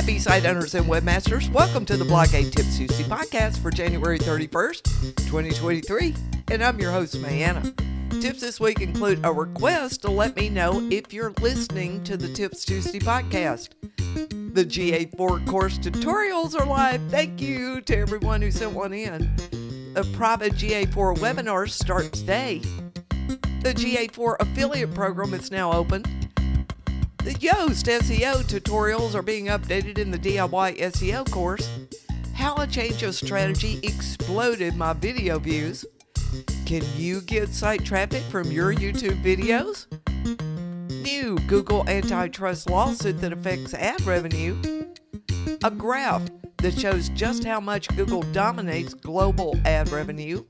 Happy site owners and webmasters. Welcome to the BlogAid Tips Tuesday podcast for January 31st, 2023. And I'm your host, Mainna. Tips this week include a request to let me know if you're listening to the Tips Tuesday podcast. The GA4 course tutorials are live. Thank you to everyone who sent one in. A private GA4 webinar starts today. The GA4 affiliate program is now open. The Yoast SEO tutorials are being updated in the DIY SEO course. How a change of strategy exploded my video views. Can you get site traffic from your YouTube videos? New Google antitrust lawsuit that affects ad revenue. A graph that shows just how much Google dominates global ad revenue.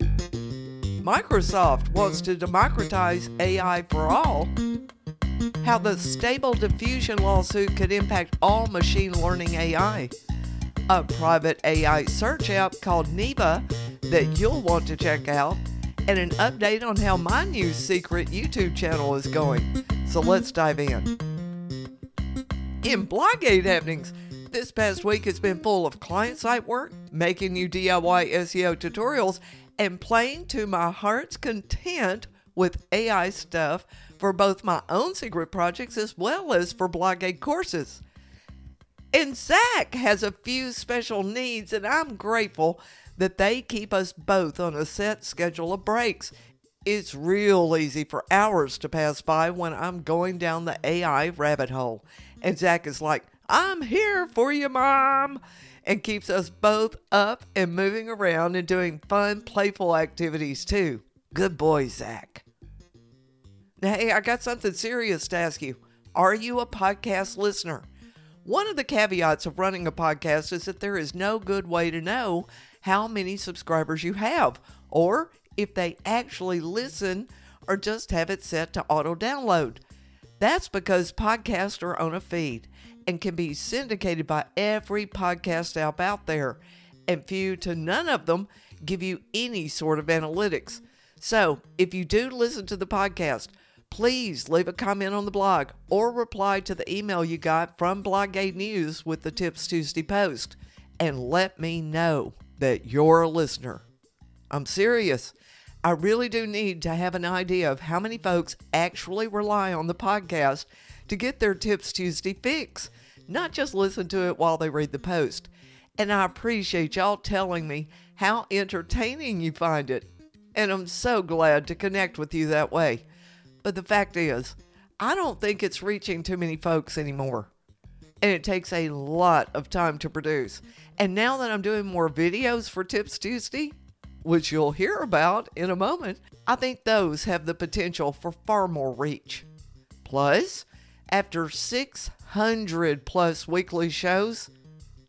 Microsoft wants to democratize AI for all how the Stable Diffusion lawsuit could impact all machine learning AI, a private AI search app called Neeva that you'll want to check out, and an update on how my new secret YouTube channel is going. So let's dive in. In BlogAid happenings, this past week has been full of client site work, making new DIY SEO tutorials, and playing to my heart's content with AI stuff for both my own secret projects as well as for BlogAid courses. And Zach has a few special needs, and I'm grateful that they keep us both on a set schedule of breaks. It's real easy for hours to pass by when I'm going down the AI rabbit hole. And Zach is like, I'm here for you, Mom, and keeps us both up and moving around and doing fun, playful activities too. Good boy, Zach. Now, hey, I got something serious to ask you. Are you a podcast listener? One of the caveats of running a podcast is that there is no good way to know how many subscribers you have, or if they actually listen or just have it set to auto download. That's because podcasts are on a feed and can be syndicated by every podcast app out there, and few to none of them give you any sort of analytics. So, if you do listen to the podcast, please leave a comment on the blog or reply to the email you got from BlogAid News with the Tips Tuesday post and let me know that you're a listener. I'm serious. I really do need to have an idea of how many folks actually rely on the podcast to get their Tips Tuesday fix, not just listen to it while they read the post. And I appreciate y'all telling me how entertaining you find it. And I'm so glad to connect with you that way. But the fact is, I don't think it's reaching too many folks anymore. And it takes a lot of time to produce. And now that I'm doing more videos for Tips Tuesday, which you'll hear about in a moment, I think those have the potential for far more reach. Plus, after 600 plus weekly shows,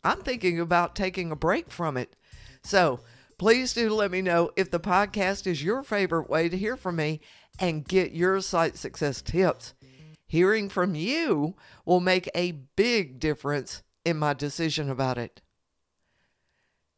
I'm thinking about taking a break from it. So, please do let me know if the podcast is your favorite way to hear from me and get your site success tips. Hearing from you will make a big difference in my decision about it.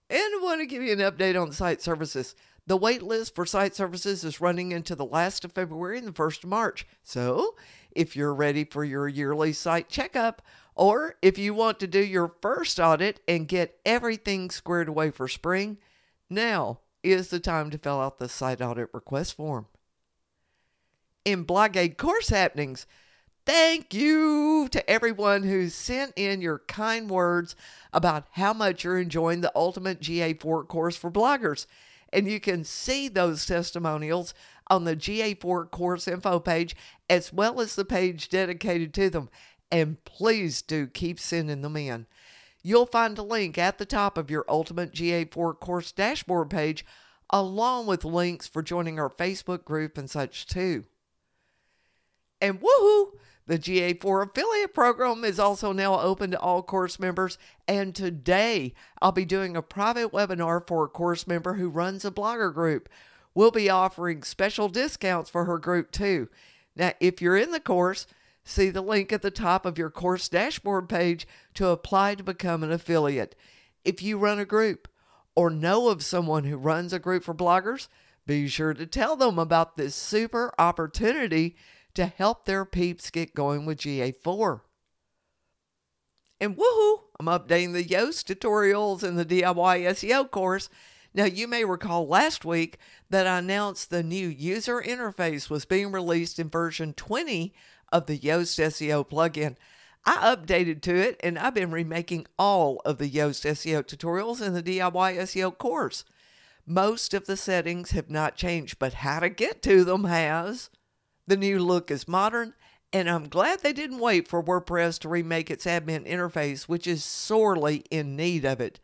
And I want to give you an update on site services. The wait list for site services is running into the last of February and the 1st of March. So, if you're ready for your yearly site checkup, or if you want to do your first audit and get everything squared away for spring, now is the time to fill out the site audit request form in BlogAid course happenings. Thank you to everyone who sent in your kind words about how much you're enjoying the Ultimate GA4 course for bloggers. And you can see those testimonials on the GA4 course info page as well as the page dedicated to them. And please do keep sending them in. You'll find a link at the top of your Ultimate GA4 course dashboard page, along with links for joining our Facebook group and such too. And woohoo! The GA4 affiliate program is also now open to all course members. And today I'll be doing a private webinar for a course member who runs a blogger group. We'll be offering special discounts for her group too. Now, if you're in the course, see the link at the top of your course dashboard page to apply to become an affiliate. If you run a group or know of someone who runs a group for bloggers, be sure to tell them about this super opportunity to help their peeps get going with GA4. And woohoo, I'm updating the Yoast tutorials in the DIY SEO course. Now, you may recall last week that I announced the new user interface was being released in version 20 of the Yoast SEO plugin. I updated to it and I've been remaking all of the Yoast SEO tutorials in the DIY SEO course. Most of the settings have not changed, but how to get to them has. The new look is modern, and I'm glad they didn't wait for WordPress to remake its admin interface, which is sorely in need of it.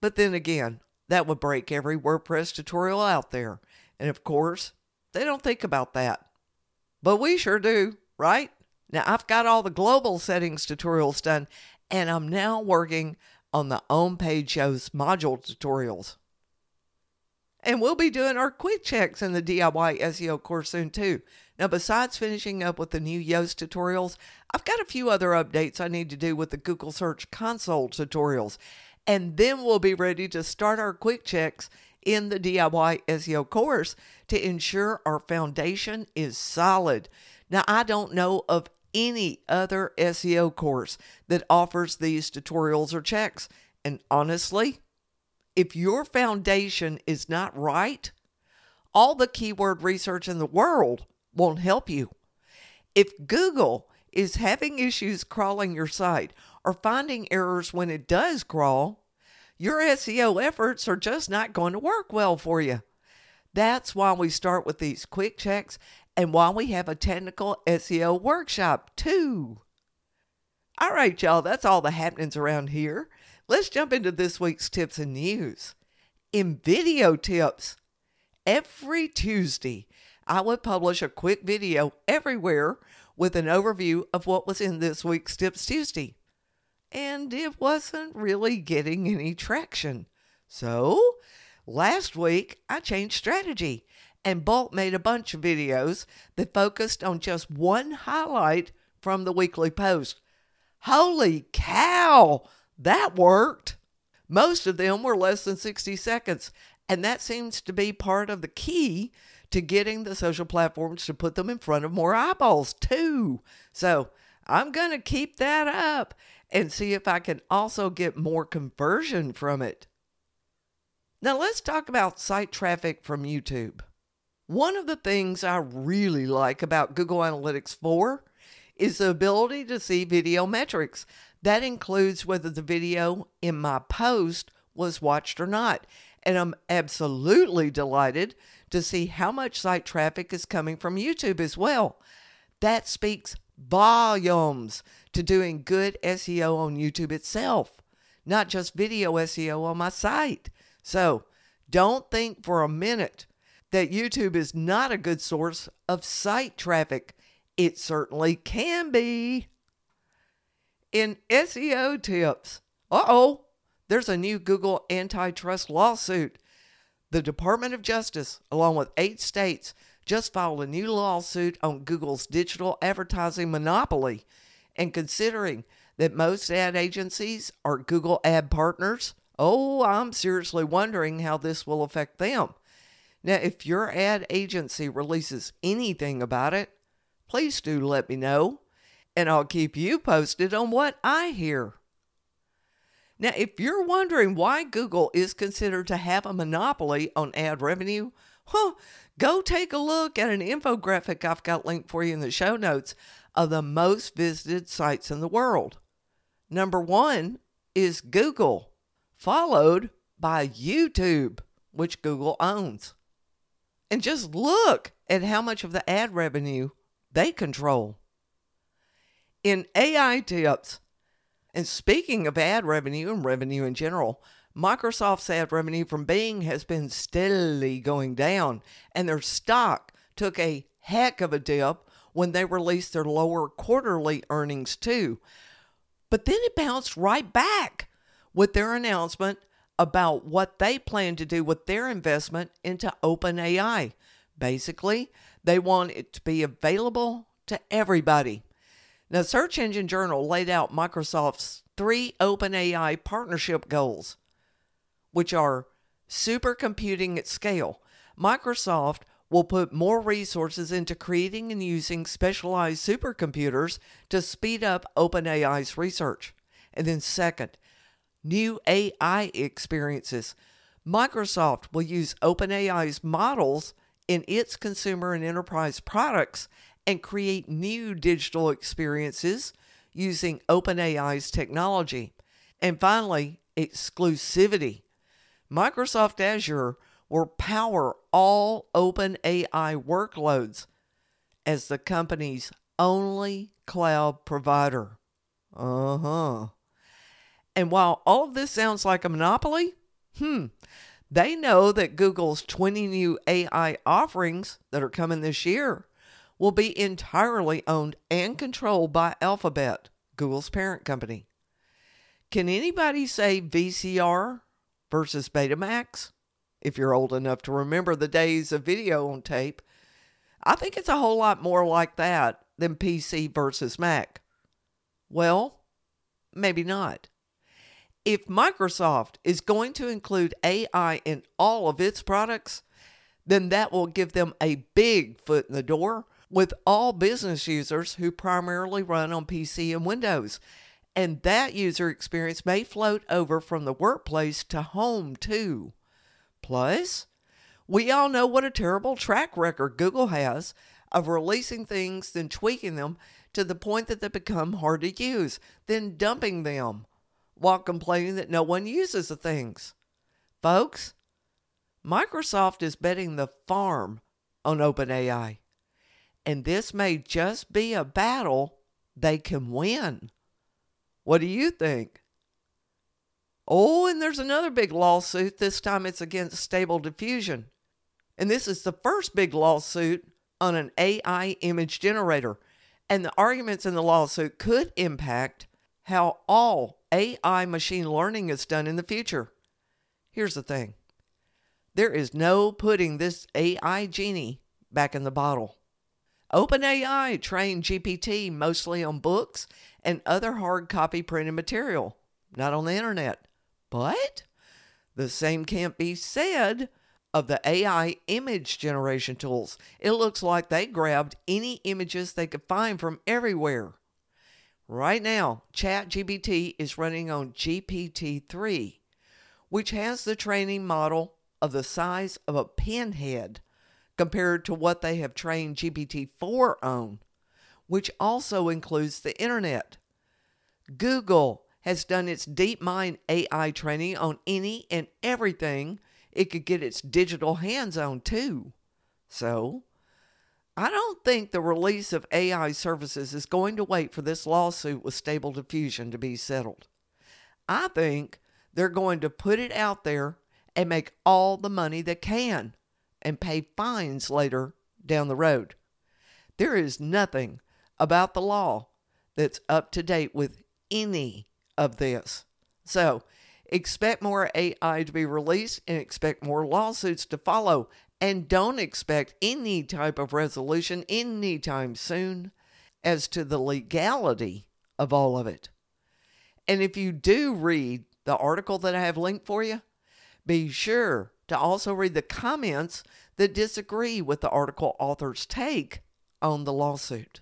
But then again, that would break every WordPress tutorial out there. And of course, they don't think about that. But we sure do, right? Now, I've got all the global settings tutorials done, and I'm now working on the on page Yoast module tutorials. And we'll be doing our quick checks in the DIY SEO course soon too. Now, besides finishing up with the new Yoast tutorials, I've got a few other updates I need to do with the Google Search Console tutorials. And then we'll be ready to start our quick checks in the DIY SEO course to ensure our foundation is solid. Now, I don't know of any other SEO course that offers these tutorials or checks. And honestly, if your foundation is not right, all the keyword research in the world won't help you. If Google is having issues crawling your site or finding errors when it does crawl, your SEO efforts are just not going to work well for you. That's why we start with these quick checks and why we have a technical SEO workshop too. All right, y'all, that's all the happenings around here. Let's jump into this week's tips and news. In video tips, every Tuesday, I would publish a quick video everywhere with an overview of what was in this week's Tips Tuesday. And it wasn't really getting any traction. So, last week, I changed strategy and Bolt made a bunch of videos that focused on just one highlight from the weekly post. Holy cow! That worked. Most of them were less than 60 seconds, and that seems to be part of the key to getting the social platforms to put them in front of more eyeballs, too. So I'm going to keep that up and see if I can also get more conversion from it. Now, let's talk about site traffic from YouTube. One of the things I really like about Google Analytics 4 is the ability to see video metrics. That includes whether the video in my post was watched or not. And I'm absolutely delighted to see how much site traffic is coming from YouTube as well. That speaks volumes to doing good SEO on YouTube itself, not just video SEO on my site. So don't think for a minute that YouTube is not a good source of site traffic. It certainly can be in SEO tips. Uh oh, there's a new Google antitrust lawsuit. The Department of Justice, along with eight states, just filed a new lawsuit on Google's digital advertising monopoly. And considering that most ad agencies are Google ad partners, oh, I'm seriously wondering how this will affect them. Now, if your ad agency releases anything about it, please do let me know and I'll keep you posted on what I hear. Now, if you're wondering why Google is considered to have a monopoly on ad revenue, well, go take a look at an infographic I've got linked for you in the show notes of the most visited sites in the world. Number one is Google, followed by YouTube, which Google owns. And just look at how much of the ad revenue they control in AI tips. And speaking of ad revenue and revenue in general, Microsoft's ad revenue from Bing has been steadily going down, and their stock took a heck of a dip when they released their lower quarterly earnings, too. But then it bounced right back with their announcement about what they plan to do with their investment into OpenAI. Basically, they want it to be available to everybody. Now, Search Engine Journal laid out Microsoft's three OpenAI partnership goals, which are supercomputing at scale. Microsoft will put more resources into creating and using specialized supercomputers to speed up OpenAI's research. And then, second, new AI experiences. Microsoft will use OpenAI's models in its consumer and enterprise products and create new digital experiences using OpenAI's technology. And finally, exclusivity. Microsoft Azure will power all OpenAI workloads as the company's only cloud provider. Uh huh. And while all of this sounds like a monopoly, hmm, they know that Google's 20 new AI offerings that are coming this year will be entirely owned and controlled by Alphabet, Google's parent company. Can anybody say VCR versus Betamax? If you're old enough to remember the days of video on tape, I think it's a whole lot more like that than PC versus Mac. Well, maybe not. If Microsoft is going to include AI in all of its products, then that will give them a big foot in the door with all business users who primarily run on PC and Windows. And that user experience may float over from the workplace to home too. Plus, we all know what a terrible track record Google has of releasing things, then tweaking them to the point that they become hard to use, then dumping them while complaining that no one uses the things. Folks, Microsoft is betting the farm on OpenAI and this may just be a battle they can win. What do you think? Oh, and there's another big lawsuit. This time it's against Stable Diffusion. And this is the first big lawsuit on an AI image generator. And the arguments in the lawsuit could impact how all AI machine learning is done in the future. Here's the thing there is no putting this AI genie back in the bottle. OpenAI trained GPT mostly on books and other hard copy printed material, not on the internet. But the same can't be said of the AI image generation tools. It looks like they grabbed any images they could find from everywhere. Right now, ChatGPT is running on GPT 3, which has the training model of the size of a pinhead compared to what they have trained GPT 4 on, which also includes the internet. Google has done its DeepMind AI training on any and everything it could get its digital hands on, too. So, I don't think the release of AI services is going to wait for this lawsuit with Stable Diffusion to be settled. I think they're going to put it out there and make all the money they can and pay fines later down the road. There is nothing about the law that's up to date with any of this. So, expect more AI to be released and expect more lawsuits to follow. And don't expect any type of resolution anytime soon as to the legality of all of it. And if you do read the article that I have linked for you, be sure to also read the comments that disagree with the article author's take on the lawsuit.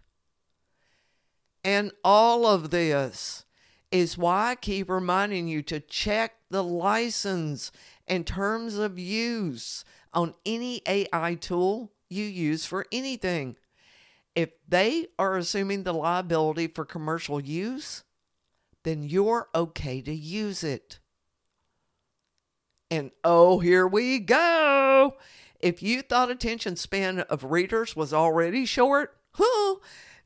And all of this is why I keep reminding you to check the license and terms of use on any AI tool you use for anything. If they are assuming the liability for commercial use, then you're okay to use it. And oh, here we go. If you thought attention span of readers was already short, huh,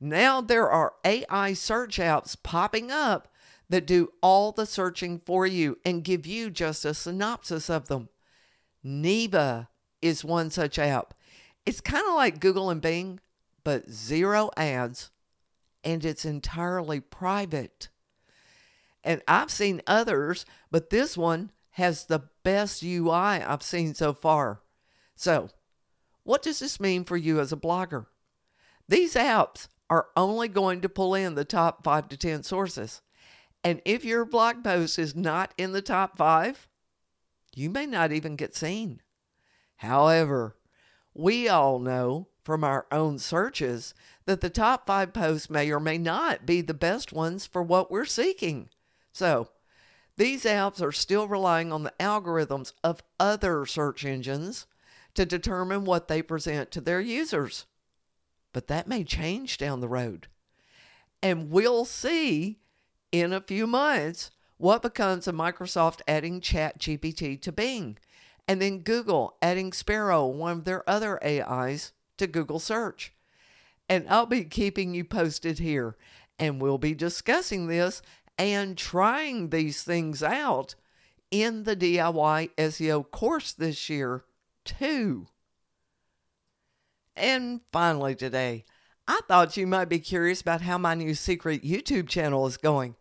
now there are AI search apps popping up that do all the searching for you and give you just a synopsis of them. Neeva is one such app. It's kind of like Google and Bing, but zero ads, and it's entirely private. And I've seen others, but this one has the best UI I've seen so far. So, what does this mean for you as a blogger? These apps are only going to pull in the top 5 to 10 sources. And if your blog post is not in the top 5, you may not even get seen. However, we all know from our own searches that the top 5 posts may or may not be the best ones for what we're seeking. So, these apps are still relying on the algorithms of other search engines to determine what they present to their users. But that may change down the road. And we'll see in a few months what becomes of Microsoft adding ChatGPT to Bing, and then Google adding Sparrow, one of their other AIs, to Google Search. And I'll be keeping you posted here, and we'll be discussing this and trying these things out in the DIY SEO course this year, too. And finally, today, I thought you might be curious about how my new secret YouTube channel is going.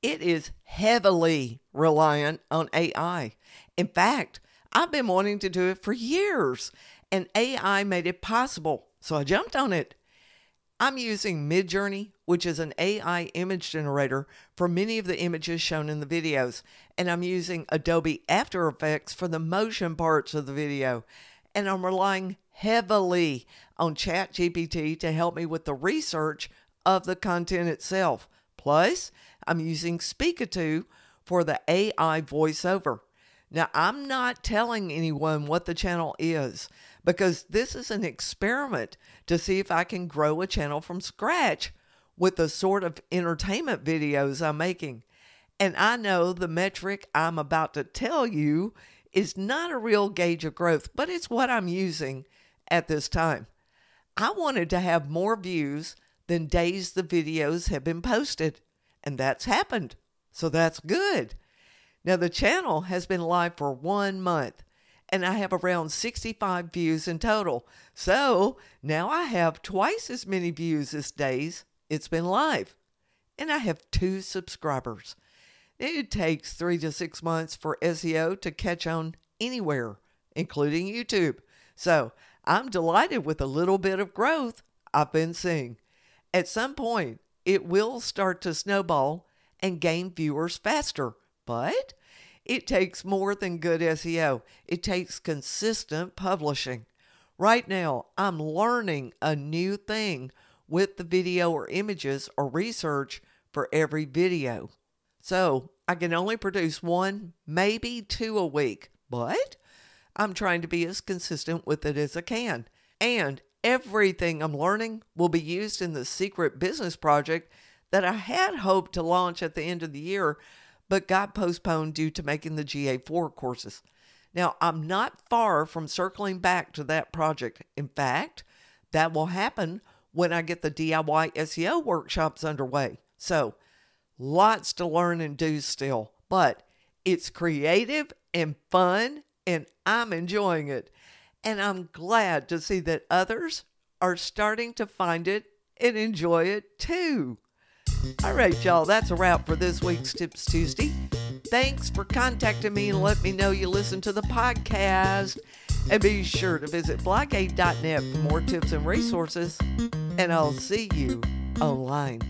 It is heavily reliant on AI. In fact, I've been wanting to do it for years, and AI made it possible, so I jumped on it. I'm using Midjourney, which is an AI image generator for many of the images shown in the videos, and I'm using Adobe After Effects for the motion parts of the video, and I'm relying heavily on ChatGPT to help me with the research of the content itself. Plus, I'm using Speakatoo for the AI voiceover. Now, I'm not telling anyone what the channel is because this is an experiment to see if I can grow a channel from scratch with the sort of entertainment videos I'm making. And I know the metric I'm about to tell you is not a real gauge of growth, but it's what I'm using at this time. I wanted to have more views than days the videos have been posted, and that's happened. So that's good. Now, the channel has been live for one month, and I have around 65 views in total. So now I have twice as many views as days it's been live, and I have two subscribers. It takes three to six months for SEO to catch on anywhere, including YouTube. So I'm delighted with a little bit of growth I've been seeing. At some point, it will start to snowball and gain viewers faster, but it takes more than good SEO. It takes consistent publishing. Right now, I'm learning a new thing with the video or images or research for every video. So I can only produce one, maybe two a week, but I'm trying to be as consistent with it as I can. And everything I'm learning will be used in the secret business project that I had hoped to launch at the end of the year, but got postponed due to making the GA4 courses. Now, I'm not far from circling back to that project. In fact, that will happen when I get the DIY SEO workshops underway. So, lots to learn and do still, but it's creative and fun and I'm enjoying it. And I'm glad to see that others are starting to find it and enjoy it too. All right, y'all, that's a wrap for this week's Tips Tuesday. Thanks for contacting me and let me know you listen to the podcast. And be sure to visit blogaid.net for more tips and resources. And I'll see you online.